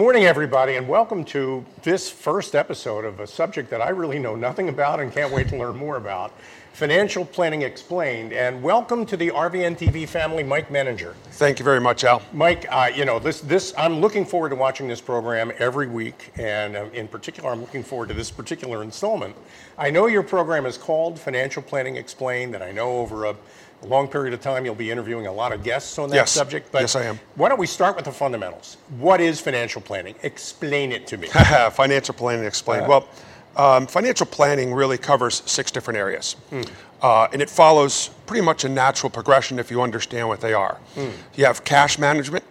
morning, everybody, and welcome to this first episode of a subject that I really know nothing about and can't wait to learn more about Financial Planning Explained. And welcome to the RVN TV family, Mike Menninger. Thank you very much, Al. Mike, uh, you know, this, this, I'm looking forward to watching this program every week, and uh, in particular, I'm looking forward to this particular installment. I know your program is called Financial Planning Explained, and I know over a a long period of time. You'll be interviewing a lot of guests on that yes. subject. But yes, I am. Why don't we start with the fundamentals? What is financial planning? Explain it to me. financial planning explained. Uh, well, um, financial planning really covers six different areas. Hmm. Uh, and it follows pretty much a natural progression if you understand what they are. Hmm. You have cash management,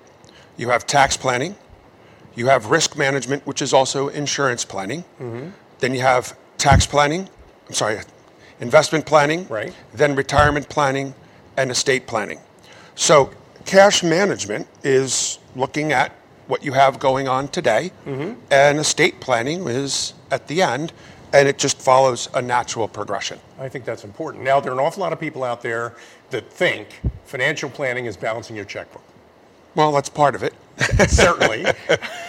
you have tax planning, you have risk management, which is also insurance planning. Mm-hmm. Then you have tax planning, I'm sorry, investment planning, right. then retirement planning, and estate planning. So, cash management is looking at what you have going on today, mm-hmm. and estate planning is at the end, and it just follows a natural progression. I think that's important. Now, there are an awful lot of people out there that think financial planning is balancing your checkbook. Well, that's part of it. Certainly.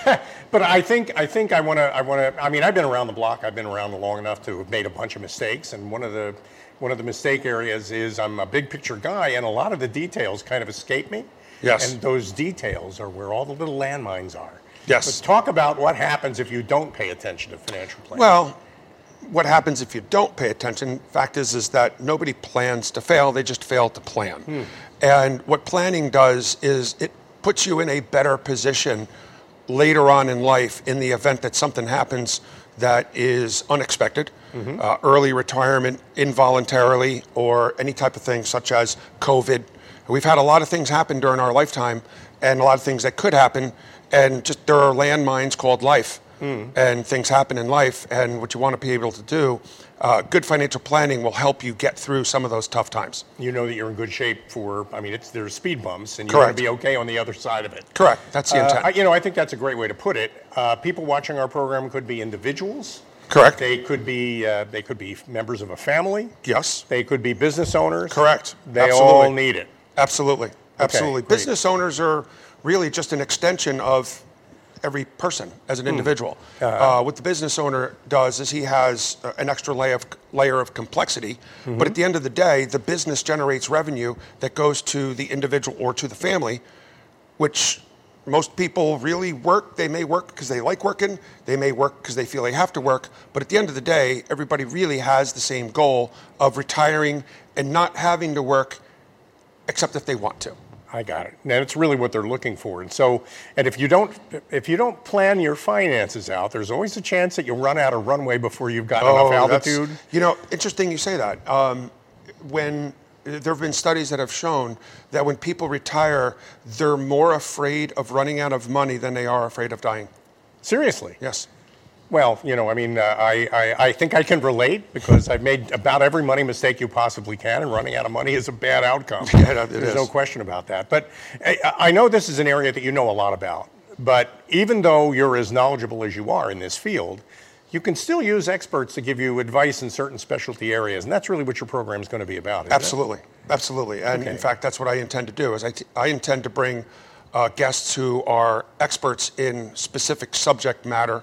but I think I think I want to I want to I mean I've been around the block. I've been around long enough to have made a bunch of mistakes and one of the one of the mistake areas is I'm a big picture guy and a lot of the details kind of escape me. Yes. And those details are where all the little landmines are. Yes. But talk about what happens if you don't pay attention to financial planning. Well, what happens if you don't pay attention? Fact is, is that nobody plans to fail; they just fail to plan. Hmm. And what planning does is it puts you in a better position later on in life in the event that something happens that is unexpected, mm-hmm. uh, early retirement involuntarily, or any type of thing such as COVID. We've had a lot of things happen during our lifetime, and a lot of things that could happen, and just there are landmines called life, mm. and things happen in life, and what you want to be able to do uh, good financial planning will help you get through some of those tough times. You know that you're in good shape for, I mean, it's, there's speed bumps, and you're going to be okay on the other side of it. Correct. That's the uh, intent. I, you know, I think that's a great way to put it. Uh, people watching our program could be individuals. Correct. They could be uh, they could be members of a family. Yes. They could be business owners. Correct. They Absolutely. all need it. Absolutely. Absolutely. Okay, business owners are really just an extension of every person as an hmm. individual. Uh, what the business owner does is he has uh, an extra layer of, layer of complexity, mm-hmm. but at the end of the day, the business generates revenue that goes to the individual or to the family, which most people really work. They may work because they like working, they may work because they feel they have to work, but at the end of the day, everybody really has the same goal of retiring and not having to work except if they want to. I got it. And it's really what they're looking for. And so, and if you don't, if you don't plan your finances out, there's always a chance that you'll run out of runway before you've got oh, enough altitude. You know, interesting you say that. Um, when there have been studies that have shown that when people retire, they're more afraid of running out of money than they are afraid of dying. Seriously? Yes. Well, you know, I mean, uh, I, I, I, think I can relate because I've made about every money mistake you possibly can, and running out of money is a bad outcome. Yeah, There's is. no question about that. But I, I know this is an area that you know a lot about. But even though you're as knowledgeable as you are in this field, you can still use experts to give you advice in certain specialty areas, and that's really what your program is going to be about. Absolutely, it? absolutely. And okay. in fact, that's what I intend to do. Is I, t- I intend to bring uh, guests who are experts in specific subject matter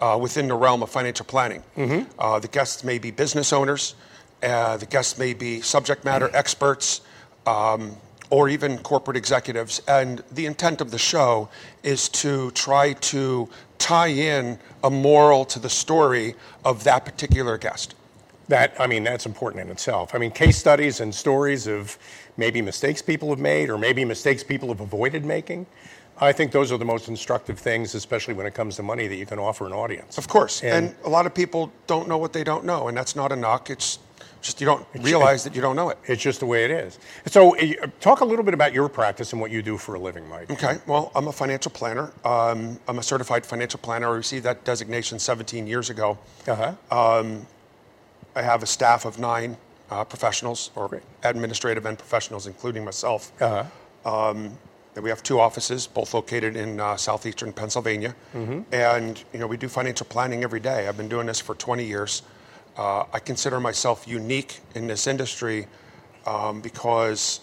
uh, within the realm of financial planning. Mm-hmm. Uh, the guests may be business owners, uh, the guests may be subject matter experts, um, or even corporate executives. And the intent of the show is to try to tie in a moral to the story of that particular guest. That, I mean, that's important in itself. I mean, case studies and stories of maybe mistakes people have made or maybe mistakes people have avoided making. I think those are the most instructive things, especially when it comes to money, that you can offer an audience. Of course. And, and a lot of people don't know what they don't know, and that's not a knock. It's just you don't realize that you don't know it. It's just the way it is. So, uh, talk a little bit about your practice and what you do for a living, Mike. Okay. Well, I'm a financial planner. Um, I'm a certified financial planner. I received that designation 17 years ago. Uh-huh. Um, I have a staff of nine uh, professionals, or Great. administrative and professionals, including myself. Uh-huh. Um, we have two offices, both located in uh, southeastern Pennsylvania, mm-hmm. and you know we do financial planning every day. I've been doing this for 20 years. Uh, I consider myself unique in this industry um, because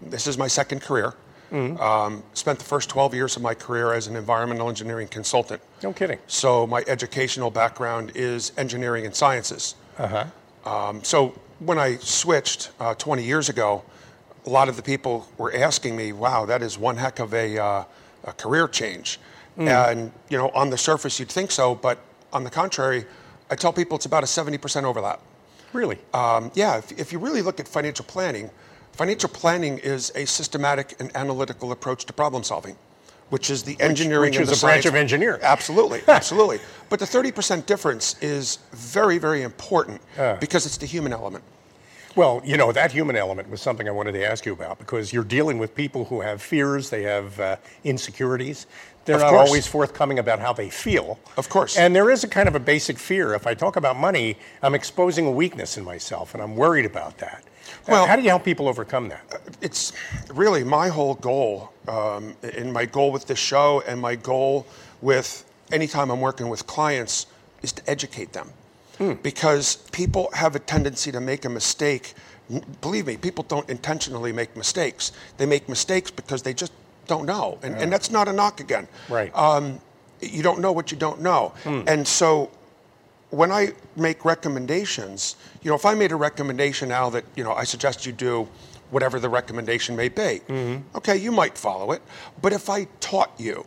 this is my second career. Um, spent the first 12 years of my career as an environmental engineering consultant. No kidding. So my educational background is engineering and sciences. Uh-huh. Um, so when I switched uh, 20 years ago, a lot of the people were asking me, "Wow, that is one heck of a, uh, a career change." And you know, on the surface, you'd think so, but on the contrary, I tell people it's about a 70% overlap. Really? Um, yeah, if, if you really look at financial planning, financial planning is a systematic and analytical approach to problem solving, which is the engineering which and is a branch of engineering. Absolutely, absolutely. But the 30% difference is very, very important because it's the human element. Well, you know, that human element was something I wanted to ask you about because you're dealing with people who have fears, they have uh, insecurities. They're Of not course. always forthcoming about how they feel. Of course. And there is a kind of a basic fear. If I talk about money, I'm exposing a weakness in myself, and I'm worried about that. Uh, Well- how do you help people overcome that? it's really my whole goal, um, and my goal with this show, and my goal with anytime I'm working with clients is to educate them. Hmm. Because people have a tendency to make a mistake. Believe me, people don't intentionally make mistakes. They make mistakes because they just don't know. And, and that's not a knock again. Right. Um, you don't know what you don't know. Hmm. And so when I make recommendations, you know, if I made a recommendation now that, you know, I suggest you do whatever the recommendation may be, mm-hmm. okay, you might follow it. But if I taught you,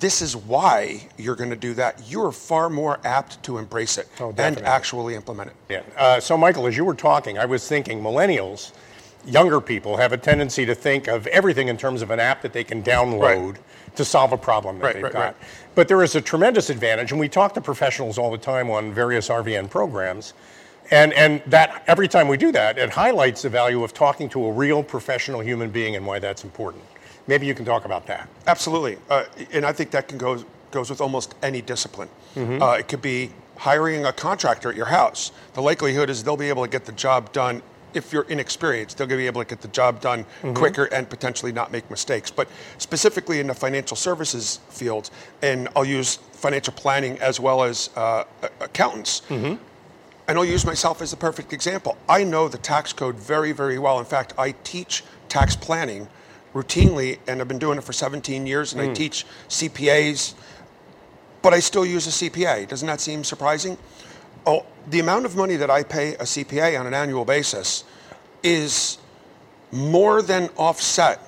this is why you're going to do that, you're far more apt to embrace it Oh, and actually implement it. Yeah. Uh, so, Michael, as you were talking, I was thinking millennials, younger people, have a tendency to think of everything in terms of an app that they can download to solve a problem that Right, they've right, got. right. But there is a tremendous advantage, and we talk to professionals all the time on various RVN programs. And, and that every time we do that, it highlights the value of talking to a real professional human being and why that's important. Maybe you can talk about that. Absolutely, uh, and I think that can go goes with almost any discipline. Uh, it could be hiring a contractor at your house. The likelihood is they'll be able to get the job done. If you're inexperienced, they'll be able to get the job done quicker and potentially not make mistakes. But specifically in the financial services field, and I'll use financial planning as well as uh, accountants. And I'll use myself as the perfect example. I know the tax code very, very well. In fact, I teach tax planning routinely, and I've been doing it for 17 years, and I teach CPAs, but I still use a CPA. Doesn't that seem surprising? Oh, the amount of money that I pay a CPA on an annual basis is more than offset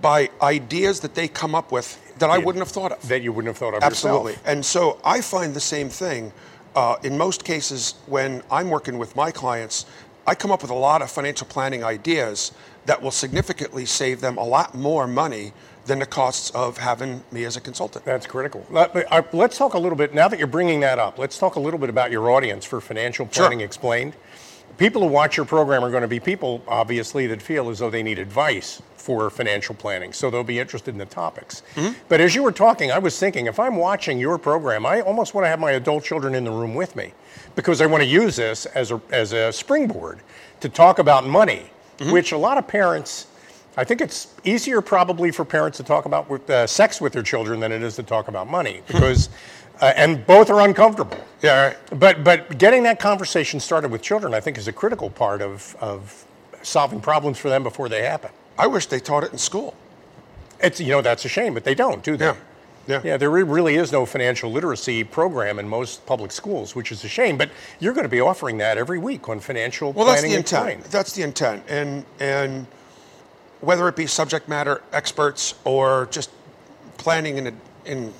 by ideas that they come up with that I wouldn't have thought of. That you wouldn't have thought of Absolutely. yourself. And so I find the same thing uh, in most cases when I'm working with my clients. I come up with a lot of financial planning ideas that will significantly save them a lot more money than the costs of having me as a consultant. That's critical. Let, uh, let's talk a little bit, now that you're bringing that up, let's talk a little bit about your audience for Financial Sure. Planning Explained. People who watch your program are going to be people, obviously, that feel as though they need advice for financial planning, so they'll be interested in the topics. But as you were talking, I was thinking if I'm watching your program, I almost want to have my adult children in the room with me because I want to use this as a, as a springboard to talk about money, which a lot of parents I think it's easier probably for parents to talk about with, uh, sex with their children than it is to talk about money because, uh, and both are uncomfortable. Yeah. But but getting that conversation started with children, I think, is a critical part of of solving problems for them before they happen. I wish they taught it in school. It's you know that's a shame, but they don't, do they? Yeah. Yeah. Yeah, there really is no financial literacy program in most public schools, which is a shame. But you're going to be offering that every week on financial Well, that's planning the intent. That's the intent, and and whether it be subject matter experts or just planning in a, in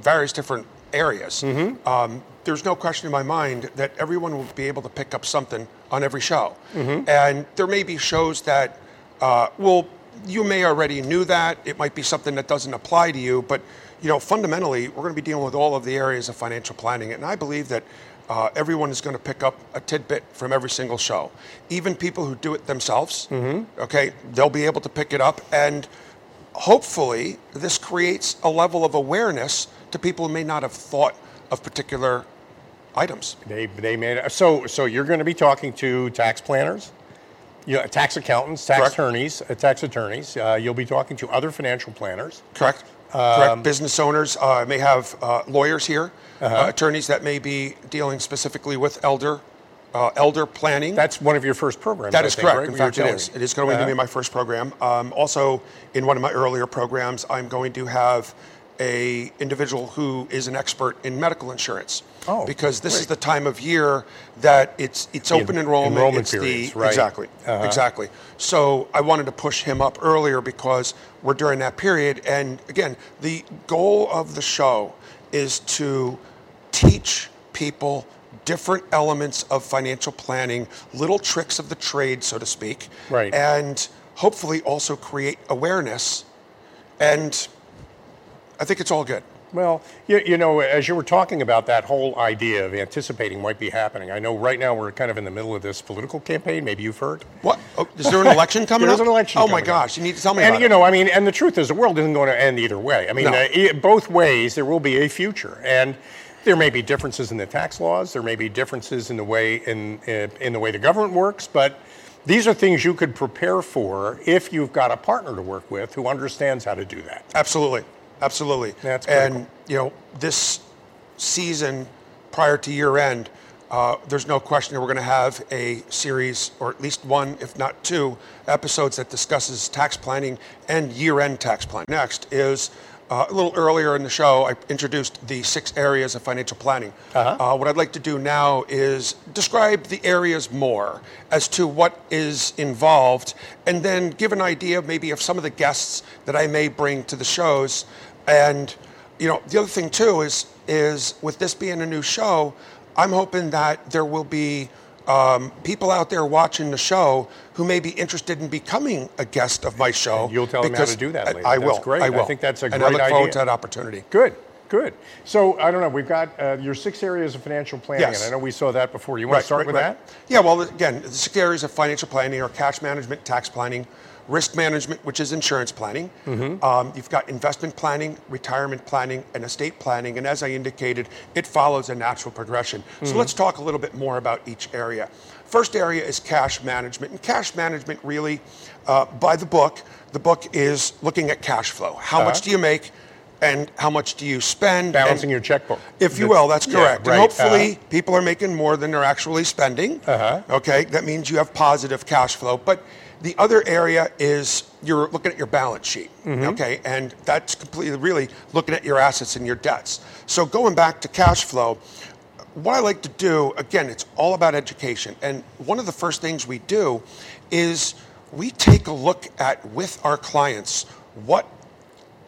various different areas, um, there's no question in my mind that everyone will be able to pick up something on every show, and there may be shows that uh, will you may already knew that it might be something that doesn't apply to you, but you know fundamentally we're going to be dealing with all of the areas of financial planning, and I believe that uh, everyone is going to pick up a tidbit from every single show. Even people who do it themselves, okay, they'll be able to pick it up. And hopefully, this creates a level of awareness to people who may not have thought of particular items. They, they made. So, so you're going to be talking to tax planners, you know, tax accountants, tax Correct. attorneys, uh, tax attorneys. Uh, you'll be talking to other financial planners. Correct. Correct. Business owners uh, may have uh, lawyers here, uh, attorneys that may be dealing specifically with elder uh, elder planning. That's one of your first programs. That I is think, correct. right? In fact, it is. It is going to Uh-huh. be my first program. Um, also, in one of my earlier programs, I'm going to have a individual who is an expert in medical insurance. Oh, because this is the time of year that it's it's open en- enrollment. enrollment it's periods, the right. exactly Uh-huh. exactly. So I wanted to push him up earlier because we're during that period. And again, the goal of the show is to teach people different elements of financial planning, little tricks of the trade, so to speak. Right. And hopefully also create awareness. And I think it's all good. Well, you, you know, as you were talking about that whole idea of anticipating might be happening, I know right now we're kind of in the middle of this political campaign. Maybe you've heard. What? Oh, is there an election coming There's up? an election. Oh my coming up. gosh! You need to tell me And you it. know, I mean, and the truth is, the world isn't going to end either way. I mean, No. uh, both ways there will be a future, and there may be differences in the tax laws. There may be differences in the way in uh, in the way the government works, but. These are things you could prepare for if you've got a partner to work with who understands how to do that. Absolutely, absolutely. That's critical. and you know this season prior to year end, uh, there's no question that we're going to have a series, or at least one, if not two, episodes that discusses tax planning and year end tax planning. Next is. Uh, a little earlier in the show, I introduced the six areas of financial planning. Uh, what I'd like to do now is describe the areas more as to what is involved, and then give an idea maybe of some of the guests that I may bring to the shows. And you know, the other thing too is is with this being a new show, I'm hoping that there will be um, people out there watching the show who may be interested in becoming a guest of my show. And you'll tell them how to do that I- later. I That's will. great. I will. I think that's a and I great look forward idea. to that opportunity. Good, good. So I don't know. We've got uh, your six areas of financial planning, Yes. and I know we saw that before. You want to start with that? Yeah, well, again, the six areas of financial planning are cash management, tax planning, risk management, which is insurance planning. Mm-hmm. Um, you've got investment planning, retirement planning, and estate planning. And as I indicated, it follows a natural progression. Mm-hmm. So let's talk a little bit more about each area. First area is cash management. And cash management, really, uh, by the book, the book is looking at cash flow. How much Uh-huh. do you make? And how much do you spend? Balancing And- your checkbook. if you will, that's yeah, correct. right. And hopefully, Uh-huh. people are making more than they're actually spending. Uh-huh. Okay, that means you have positive cash flow. But the other area is you're looking at your balance sheet. Mm-hmm. Okay, and that's completely really looking at your assets and your debts. So going back to cash flow, what I like to do, again, it's all about education. And one of the first things we do is we take a look at with our clients what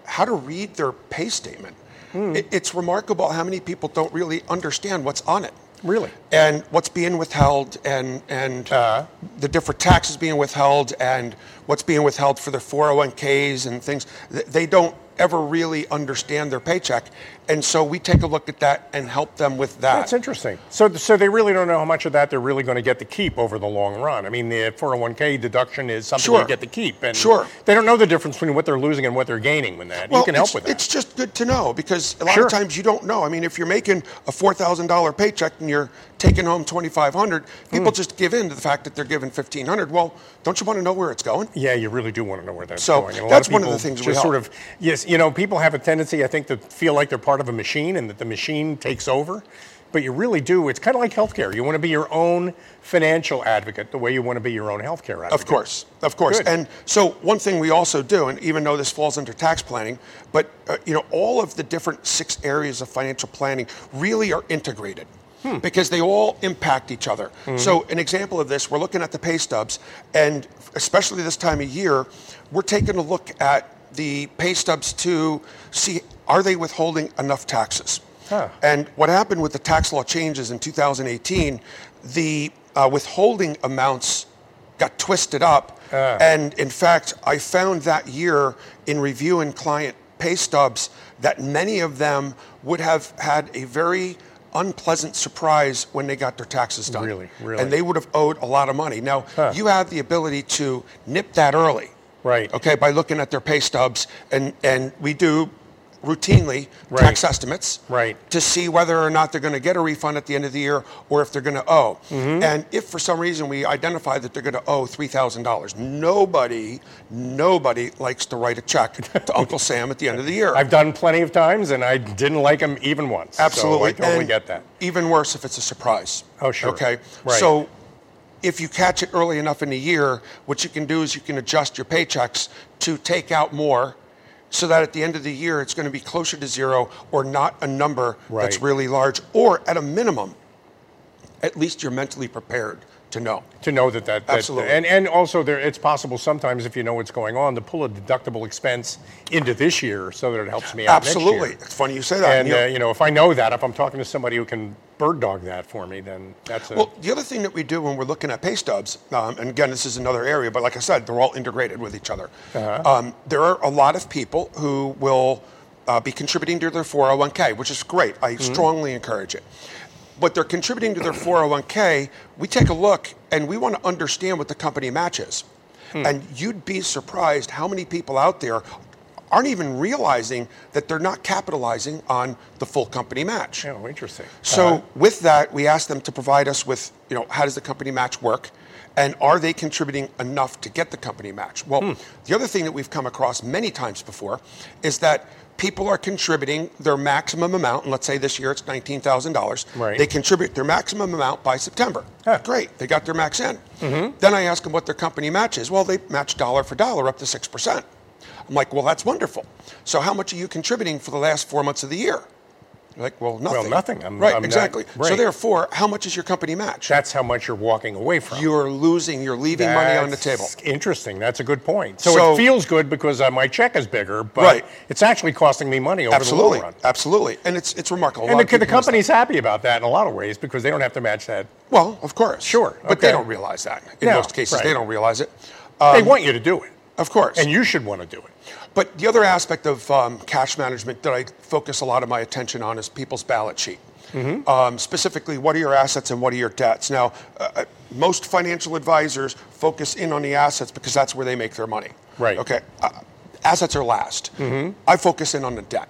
how to read their pay statement. Hmm. It, it's remarkable how many people don't really understand what's on it. Really? And what's being withheld and, and Uh-huh. the different taxes being withheld and what's being withheld for their 401ks and things. They don't ever really understand their paycheck. And so we take a look at that and help them with that. That's interesting. So, so they really don't know how much of that they're really going to get to keep over the long run. I mean, the 401k deduction is something Sure. you get to keep, and Sure. they don't know the difference between what they're losing and what they're gaining with that. you can help with that. It's just good to know because a lot Sure. of times you don't know. I mean, if you're making a four thousand dollar paycheck and you're taking home twenty five hundred, people Hmm. just give in to the fact that they're given fifteen hundred. Well, don't you want to know where it's going? Yeah, you really do want to know where that's So, going. Lot that's of one of the things we just help. sort of yes, you know, people have a tendency, I think, to feel like they're part of a machine and that the machine takes over. But you really do. It's kind of like healthcare. You want to be your own financial advocate, the way you want to be your own healthcare advocate. Of course, of course. Good. And so one thing we also do, and even though this falls under tax planning, but uh, you know, all of the different six areas of financial planning really are integrated. Hmm. Because they all impact each other. Mm-hmm. So, an example of this, we're looking at the pay stubs, and especially this time of year, we're taking a look at the pay stubs to see are they withholding enough taxes? Huh. And what happened with the tax law changes in 2018, the uh, withholding amounts got twisted up. Ah. And in fact, I found that year in reviewing client pay stubs that many of them would have had a very unpleasant surprise when they got their taxes done. Really? Really? And they would have owed a lot of money. Now, Huh. you have the ability to nip that early. Right. Okay, by looking at their pay stubs. And, and we do routinely Right. tax estimates Right. to see whether or not they're going to get a refund at the end of the year or if they're going to owe. Mm-hmm. And if for some reason we identify that they're going to owe $3,000, nobody, nobody likes to write a check to Uncle Sam at the end of the year. I've done plenty of times, and I didn't like them even once. So Absolutely. I totally And get that. Even worse if it's a surprise. Oh, sure. Okay. Right. So if you catch it early enough in the year, what you can do is you can adjust your paychecks to take out more so that at the end of the year it's going to be closer to zero or not a number that's really large or at a minimum at least you're mentally prepared to know. to know that that, that Absolutely. and and also there it's possible sometimes if you know what's going on to pull a deductible expense into this year so that it helps me out Absolutely. next year. It's funny you say that. And you know, uh, you know, if I know that, if I'm talking to somebody who can bird dog that for me, then that's a Well, the other thing that we do when we're looking at pay stubs, um, and again, this is another area, but like I said, they're all integrated with each other. Um, there are a lot of people who will uh, be contributing to their 401k, which is great. I strongly encourage it. But they're contributing to their 401k. We take a look and we want to understand what the company matches. And you'd be surprised how many people out there aren't even realizing that they're not capitalizing on the full company match. oh, interesting. So Uh, with that, we asked them to provide us with, you know, how does the company match work? And are they contributing enough to get the company match? Well, Hmm. the other thing that we've come across many times before is that people are contributing their maximum amount, and let's say this year it's $19,000. Right. They contribute their maximum amount by September. Huh. Mm-hmm. Great, they got their max in. Then I ask them what their company match is. Well, they match dollar for dollar up to 6%. I'm like, well, that's wonderful. So how much are you contributing for the last four months of the year? Like, well, nothing. Well, nothing. I'm- right, I'm not- exactly. So therefore, how much is your company match? that's how much you're walking away from. You're losing. You're leaving money on the table. Interesting. That's a good point. So, So- it feels good because uh, my check is bigger, but Right. it's actually costing me money over Absolutely, the long run. absolutely, and it's it's remarkable. And the, the people miss that. company's happy about that in a lot of ways because they don't have to match that. Well, of course. Sure, But they don't realize that. In No, most cases, right. they don't realize it. they want you to do it, Of course. and you should want to do it. But the other aspect of um, cash management that I focus a lot of my attention on is people's balance sheet. Mm-hmm. Um, specifically, what are your assets and what are your debts? Now, uh, uh, most financial advisors focus in on the assets because that's where they make their money. Right. Okay. Uh, assets are last. I focus in on the debt.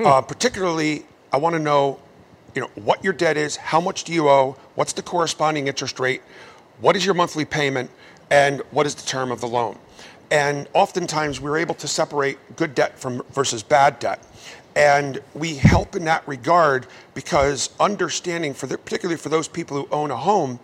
Uh, particularly, I want to know, you know, what your debt is, how much do you owe, what's the corresponding interest rate, what is your monthly payment, and what is the term of the loan. And oftentimes, we're able to separate good debt from versus bad debt. And we help in that regard because understanding, for the, particularly for those people who own a home,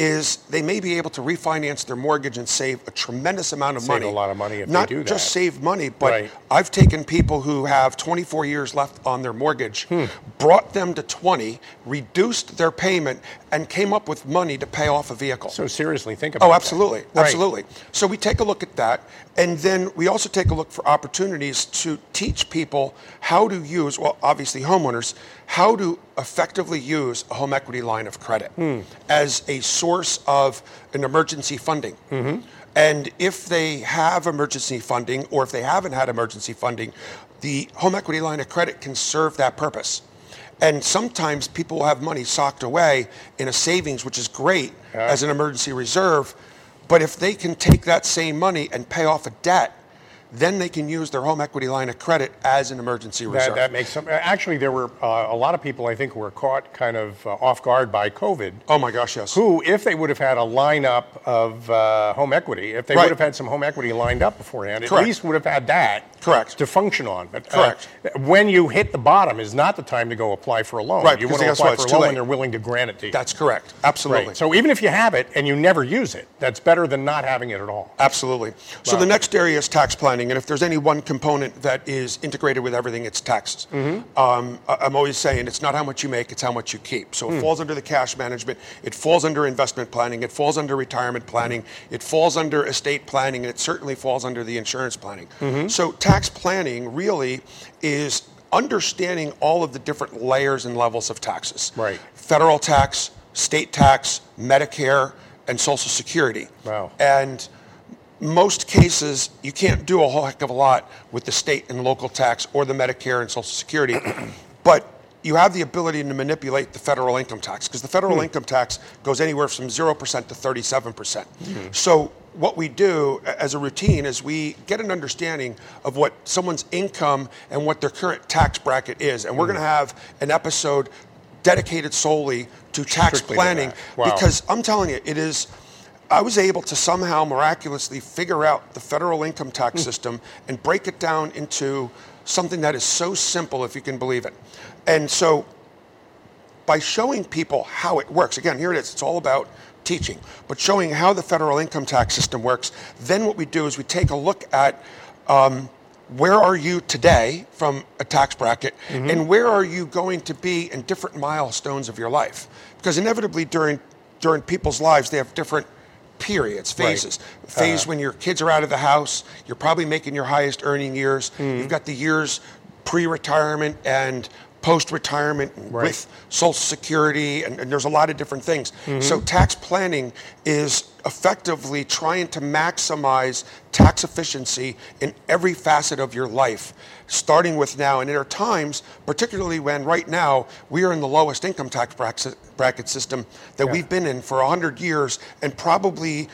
is they may be able to refinance their mortgage and save a tremendous amount of Save money. a lot of money if they Not do just save money, but Right. I've taken people who have 24 years left on their mortgage, Hmm. brought them to 20, reduced their payment, and came up with money to pay off a vehicle. So seriously, think about Oh, that. absolutely, Right. absolutely. So we take a look at that, and then we also take a look for opportunities to teach people how to use, well, obviously homeowners, how to effectively use a home equity line of credit Hmm. as a source of an emergency funding. Mm-hmm. And if they have emergency funding, or if they haven't had emergency funding, the home equity line of credit can serve that purpose. And sometimes people will have money socked away in a savings, which is great as an emergency reserve. But if they can take that same money and pay off a debt, then they can use their home equity line of credit as an emergency That, reserve. that makes some. Actually, there were uh, a lot of people I think who were caught kind of uh, off guard by COVID. oh my gosh, yes. Who, if they would have had a lineup of uh, home equity, if they Right. would have had some home equity lined up beforehand, at least would have had that Correct. to function on. But uh, Correct. when you hit the bottom is not the time to go apply for a loan. Right, You want to apply what? for a loan when they're willing to grant it to you. That's correct. Absolutely. Right. So even if you have it and you never use it, that's better than not having it at all. Absolutely. So Wow. the next area is tax planning, and if there's any one component that is integrated with everything, it's taxes. Mm-hmm. Um, I- I'm always saying it's not how much you make, it's how much you keep. So it hmm. falls under the cash management, it falls under investment planning, it falls under retirement planning, it falls under estate planning, and it certainly falls under the insurance planning. Mm-hmm. So tax planning really is understanding all of the different layers and levels of taxes. Right. Federal tax, state tax, Medicare, and Social Security. Wow. And most cases, you can't do a whole heck of a lot with the state and local tax or the Medicare and Social Security. but you have the ability to manipulate the federal income tax because the federal Hmm. income tax goes anywhere from 0% to 37%. percent Hmm. So what we do as a routine is we get an understanding of what someone's income and what their current tax bracket is. And we're Hmm. going to have an episode dedicated solely to tax Strictly planning that. Wow. because I'm telling you, it is. I was able to somehow miraculously figure out the federal income Hmm. tax system and break it down into something that is so simple, if you can believe it. And so, by showing people how it works, again, here it is, it's all about teaching, but showing how the federal income tax system works, then what we do is we take a look at um, where are you today from a tax bracket and where are you going to be in different milestones of your life because inevitably during during people's lives they have different periods Right. phases. Uh-huh. Phase when your kids are out of the house you're probably making your highest earning years. Hmm. You've got the years pre-retirement and post-retirement Right. with social security and, and there's a lot of different things mm-hmm. so tax planning is effectively trying to maximize tax efficiency in every facet of your life starting with now and there are times particularly when right now we are in the lowest income tax bracket, system that Yeah. we've been in for 100 years and probably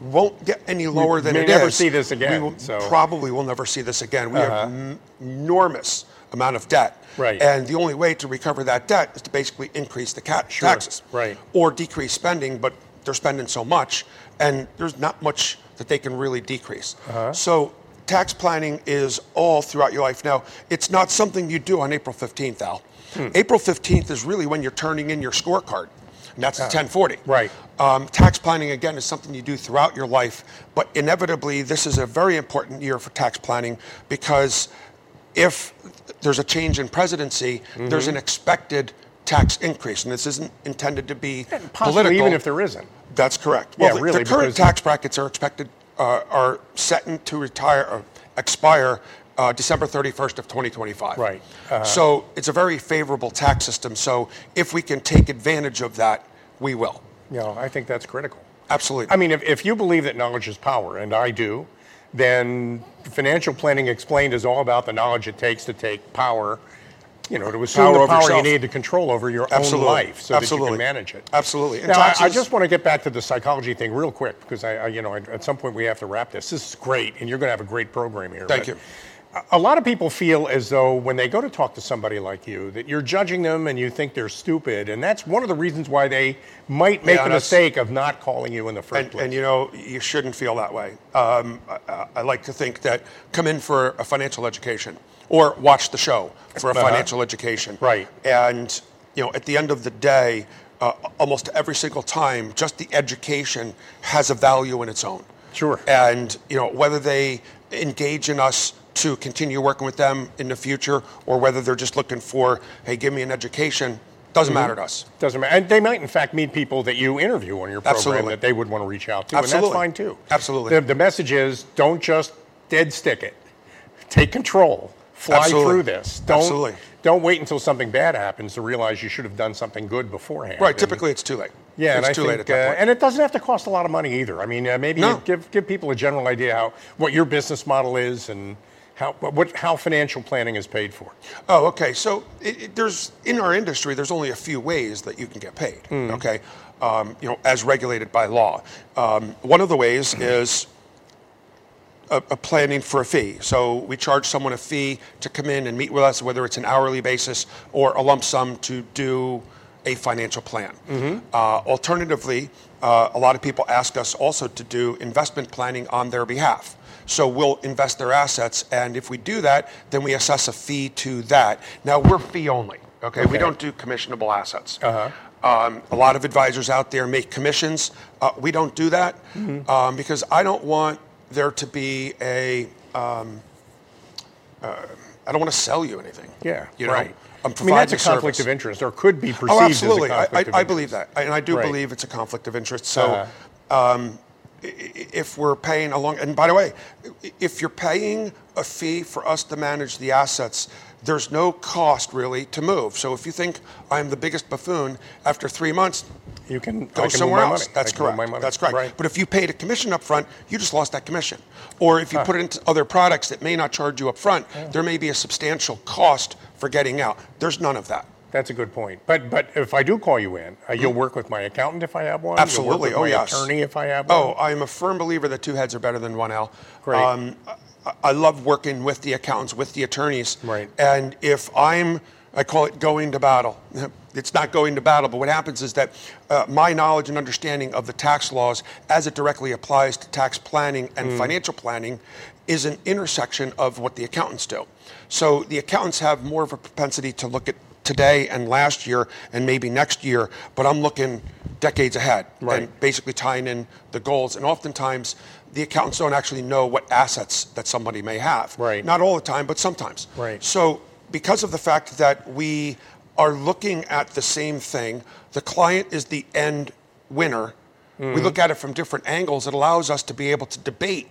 won't get any lower than may it never is. see this again, We will, so- probably will never see this again. We have uh-huh. an enormous amount of debt. Right. And the only way to recover that debt is to basically increase the ca- Sure. taxes. Right. Or decrease spending, but they're spending so much, and there's not much that they can really decrease. Uh-huh. So tax planning is all throughout your life. Now, it's not something you do on April 15th, Al. Hmm. April 15th is really when you're turning in your scorecard, and that's the 1040. Right. Um, tax planning, again, is something you do throughout your life, but inevitably, this is a very important year for tax planning because if there's a change in presidency, there's an expected tax increase, and this isn't intended to be Possibly political. even if there isn't. That's correct. Yeah, the- really, the current tax brackets are expected uh, are set to retire or expire uh, December 31st of 2025. Right. Uh-huh. So it's a very favorable tax system. So if we can take advantage of that, we will. You know, I think that's critical. Absolutely. I mean, if, if you believe that knowledge is power, and I do, then financial planning explained is all about the knowledge it takes to take power, you know, to assume Power the over power you need to control over your Absolutely. own life so that you Absolutely. can manage it. Absolutely. And Now, I, I just want to get back to the psychology thing real quick because I, I you know, at some point we have to wrap this. This is great, and you're going to have a great program here. Thank you. A- A lot of people feel as though when they go to talk to somebody like you, that you're judging them and you think they're stupid, and that's one of the reasons why they might make Yeah, the mistake of not calling you in the first And, place. and you know, you shouldn't feel that way. Um, I, I like to think that come in for a financial education or watch the show for a Uh-huh. financial education. Right. And, you know, at the end of the day, uh, almost every single time, just the education has a value in its own. Sure. And, you know, whether they engage in us to continue working with them in the future or whether they're just looking for, hey, give me an education, doesn't matter to us. Doesn't matter. And they might, in fact, meet people that you interview on your program Absolutely. that they would want to reach out to, Absolutely. and that's fine too. Absolutely. The, the message is don't just dead stick it. Take control. Fly Absolutely. through this. Don't, Absolutely. Don't wait until something bad happens to realize you should have done something good beforehand. Right, And- typically it's too late. yeah, it's and I too think, late at that uh, point. and it doesn't have to cost a lot of money either. I mean, uh, maybe No. give give people a general idea how what your business model is and how what how financial planning is paid for. Oh, okay. So it, it, there's in our industry, there's only a few ways that you can get paid. Hmm. Okay, um, you know, as regulated by law. Um, one of the ways is a, a planning for a fee. So we charge someone a fee to come in and meet with us, whether it's an hourly basis or a lump sum to do a financial plan. Uh, alternatively, uh, a lot of people ask us also to do investment planning on their behalf. So we'll invest their assets, and if we do that, then we assess a fee to that. Now we're fee only. Okay, we don't do commissionable assets. Um, a lot of advisors out there make commissions. Uh, we don't do that um, because I don't want there to be a. Um, uh, I don't want to sell you anything. Yeah, you know, right. I'm I mean, that's a conflict service. of interest, or could be perceived Oh, absolutely. as a I, conflict I, of I believe that, and I do Right. believe it's a conflict of interest. So, Uh-huh. um, i- i- if we're paying along, and by the way, if you're paying a fee for us to manage the assets, there's no cost really to move. So, if you think I'm the biggest buffoon after three months, You can go can somewhere else. That's I can move correct. That's correct. Right. But if you paid a commission up front, you just lost that commission. Or if you put it into other products that may not charge you up front, there may be a substantial cost for getting out. There's none of that. That's a good point. But but if I do call you in, uh, you'll work with my accountant if I have one. You'll work Absolutely. with Oh, my yes. Attorney if I have one. Oh, I'm a firm believer that two heads are better than one Al. Great. Um, I, I love working with the accountants, with the attorneys. Right. And if I'm, I call it going to battle. It's not going to battle, but what happens is that uh, my knowledge and understanding of the tax laws as it directly applies to tax planning and Mm. financial planning is an intersection of what the accountants do. So the accountants have more of a propensity to look at today and last year and maybe next year, but I'm looking decades ahead Right. and basically tying in the goals. And oftentimes, the accountants don't actually know what assets that somebody may have. Right. Not all the time, but sometimes. Right. So, because of the fact that we are looking at the same thing, the client is the end winner. We Mm-hmm. look at it from different angles. It allows us to be able to debate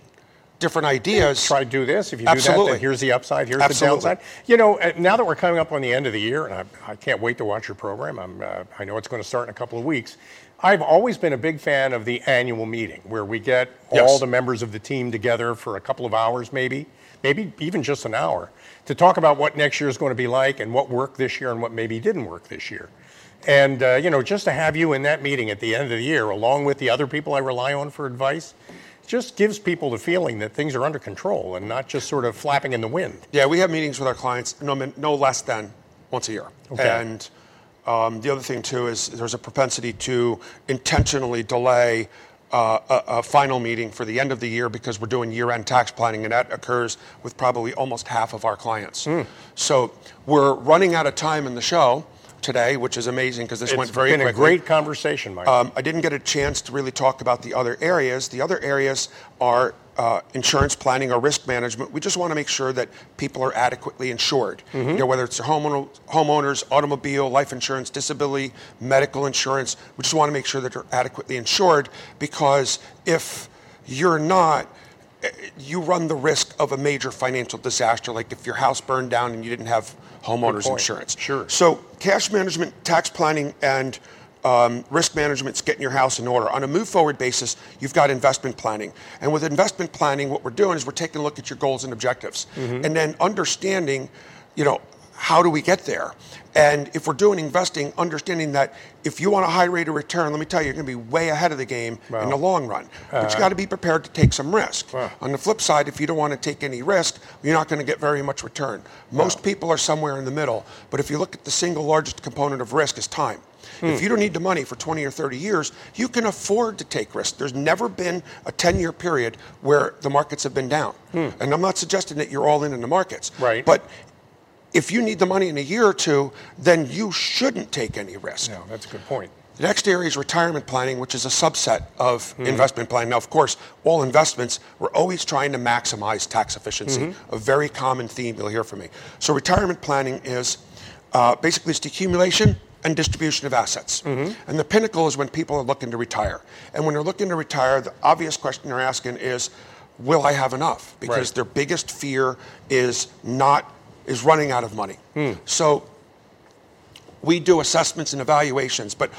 different ideas. try to do this. If you do that, then here's the upside, here's Absolutely. the downside. You know, uh, now that we're coming up on the end of the year, and I, I can't wait to watch your program. I'm, uh, I know it's going to start in a couple of weeks. I've always been a big fan of the annual meeting where we get all the members of the team together for a couple of hours, maybe, maybe even just an hour, to talk about what next year is going to be like and what worked this year and what maybe didn't work this year. And, uh, you know, just to have you in that meeting at the end of the year, along with the other people I rely on for advice, just gives people the feeling that things are under control and not just sort of flapping in the wind. Yeah, we have meetings with our clients no, no less than once a year. Okay. And um, the other thing, too, is there's a propensity to intentionally delay uh, a, a final meeting for the end of the year because we're doing year end tax planning, and that occurs with probably almost half of our clients. Hmm. So we're running out of time in the show today, which is amazing because this It's went very quickly. It's been a great conversation, Mike. Um, I didn't get a chance to really talk about the other areas. The other areas are uh, insurance planning or risk management. We just want to make sure that people are adequately insured. Mm-hmm. You know, whether it's their homeowner, homeowners, automobile, life insurance, disability, medical insurance. We just want to make sure that they're adequately insured because if you're not, you run the risk of a major financial disaster, like if your house burned down and you didn't have homeowners insurance. Sure. So cash management, tax planning, and um, risk management is getting your house in order. On a move forward basis, you've got investment planning. And with investment planning, what we're doing is we're taking a look at your goals and objectives and then understanding, you know, how do we get there? And if we're doing investing, understanding that if you want a high rate of return, let me tell you, you're going to be way ahead of the game in the long run. But you uh, got to be prepared to take some risk. On the flip side, if you don't want to take any risk, you're not going to get very much return. Most people are somewhere in the middle. But if you look at the single largest component of risk is time. If hmm. you don't need the money for 20 or 30 years, you can afford to take risk. There's never been a 10 year period where the markets have been down. Hmm. And I'm not suggesting that you're all in in the markets. Right. But if you need the money in a year or two, then you shouldn't take any risk. no, that's a good point. The next area is retirement planning, which is a subset of mm-hmm. investment planning. Now, of course, all investments, we're always trying to maximize tax efficiency, mm-hmm. a very common theme you'll hear from me. So, retirement planning is uh, basically it's the accumulation and distribution of assets. Mm-hmm. And the pinnacle is when people are looking to retire. And when they're looking to retire, the obvious question they're asking is, will I have enough? Because Right. their biggest fear is not is running out of money. Hmm. So we do assessments and evaluations, but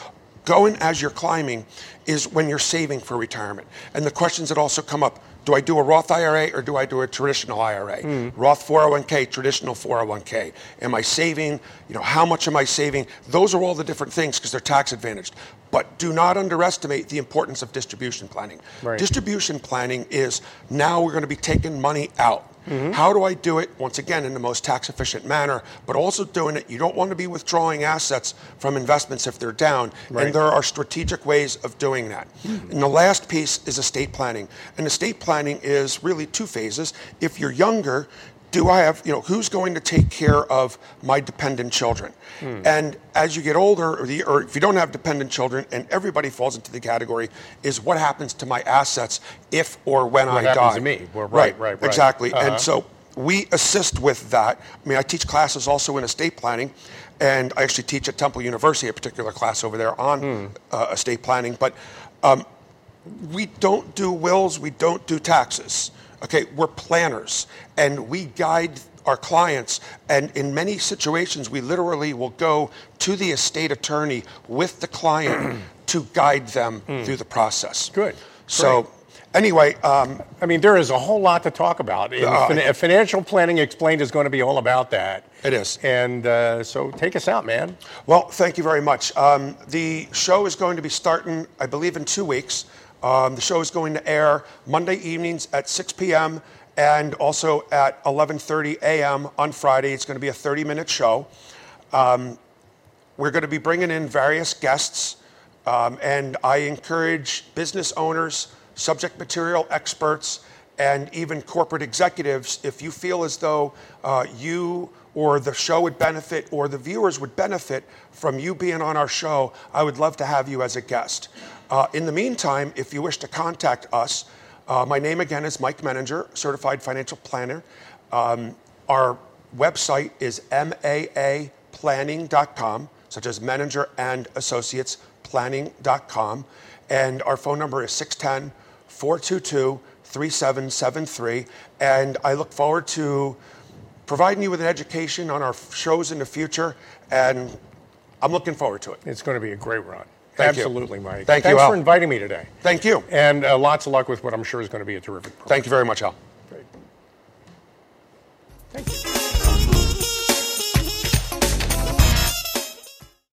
going as you're climbing is when you're saving for retirement. And the questions that also come up do I do a Roth IRA or do I do a traditional IRA? Hmm. Roth 401k, traditional 401k. Am I saving? You know, how much am I saving? Those are all the different things because they're tax advantaged. But do not underestimate the importance of distribution planning. Right. Distribution planning is now we're going to be taking money out. Mm-hmm. How do I do it? Once again, in the most tax efficient manner, but also doing it, you don't want to be withdrawing assets from investments if they're down. Right. And there are strategic ways of doing that. And the last piece is estate planning. And estate planning is really two phases. If you're younger, do I have, you know, who's going to take care of my dependent children? And as you get older, or, the, or if you don't have dependent children, and everybody falls into the category, is what happens to my assets if or when I happens die? to me? Well, right, right, right. Exactly. Uh-huh. And so we assist with that. I mean, I teach classes also in estate planning, and I actually teach at Temple University a particular class over there on Hmm. uh, estate planning. But um, we don't do wills, we don't do taxes. Okay, we're planners, and we guide our clients. And in many situations, we literally will go to the estate attorney with the client to guide them through the process. Good. So. Great. Anyway, um, I mean, there is a whole lot to talk about. Uh, fin- Financial Planning Explained is going to be all about that. It is. And uh, so take us out, man. Well, thank you very much. Um, the show is going to be starting, I believe, in two weeks. Um, the show is going to air Monday evenings at 6 p.m. and also at 11:30 a.m. on Friday. It's going to be a 30-minute show. Um, we're going to be bringing in various guests, um, and I encourage business owners, subject material experts, and even corporate executives, if you feel as though uh, you or the show would benefit or the viewers would benefit from you being on our show, I would love to have you as a guest. Uh, in the meantime, if you wish to contact us, uh, my name again is Mike Menninger, certified financial planner. Um, our website is maaplanning.com, such as Menninger and Associates planning.com. And our phone number is 610 422 3773. And I look forward to providing you with an education on our shows in the future. And I'm looking forward to it. It's going to be a great run. Thank you. Absolutely, Mike. Thank you, Thanks Al. for inviting me today. Thank you. And uh, lots of luck with what I'm sure is going to be a terrific program. Thank you very much, Al.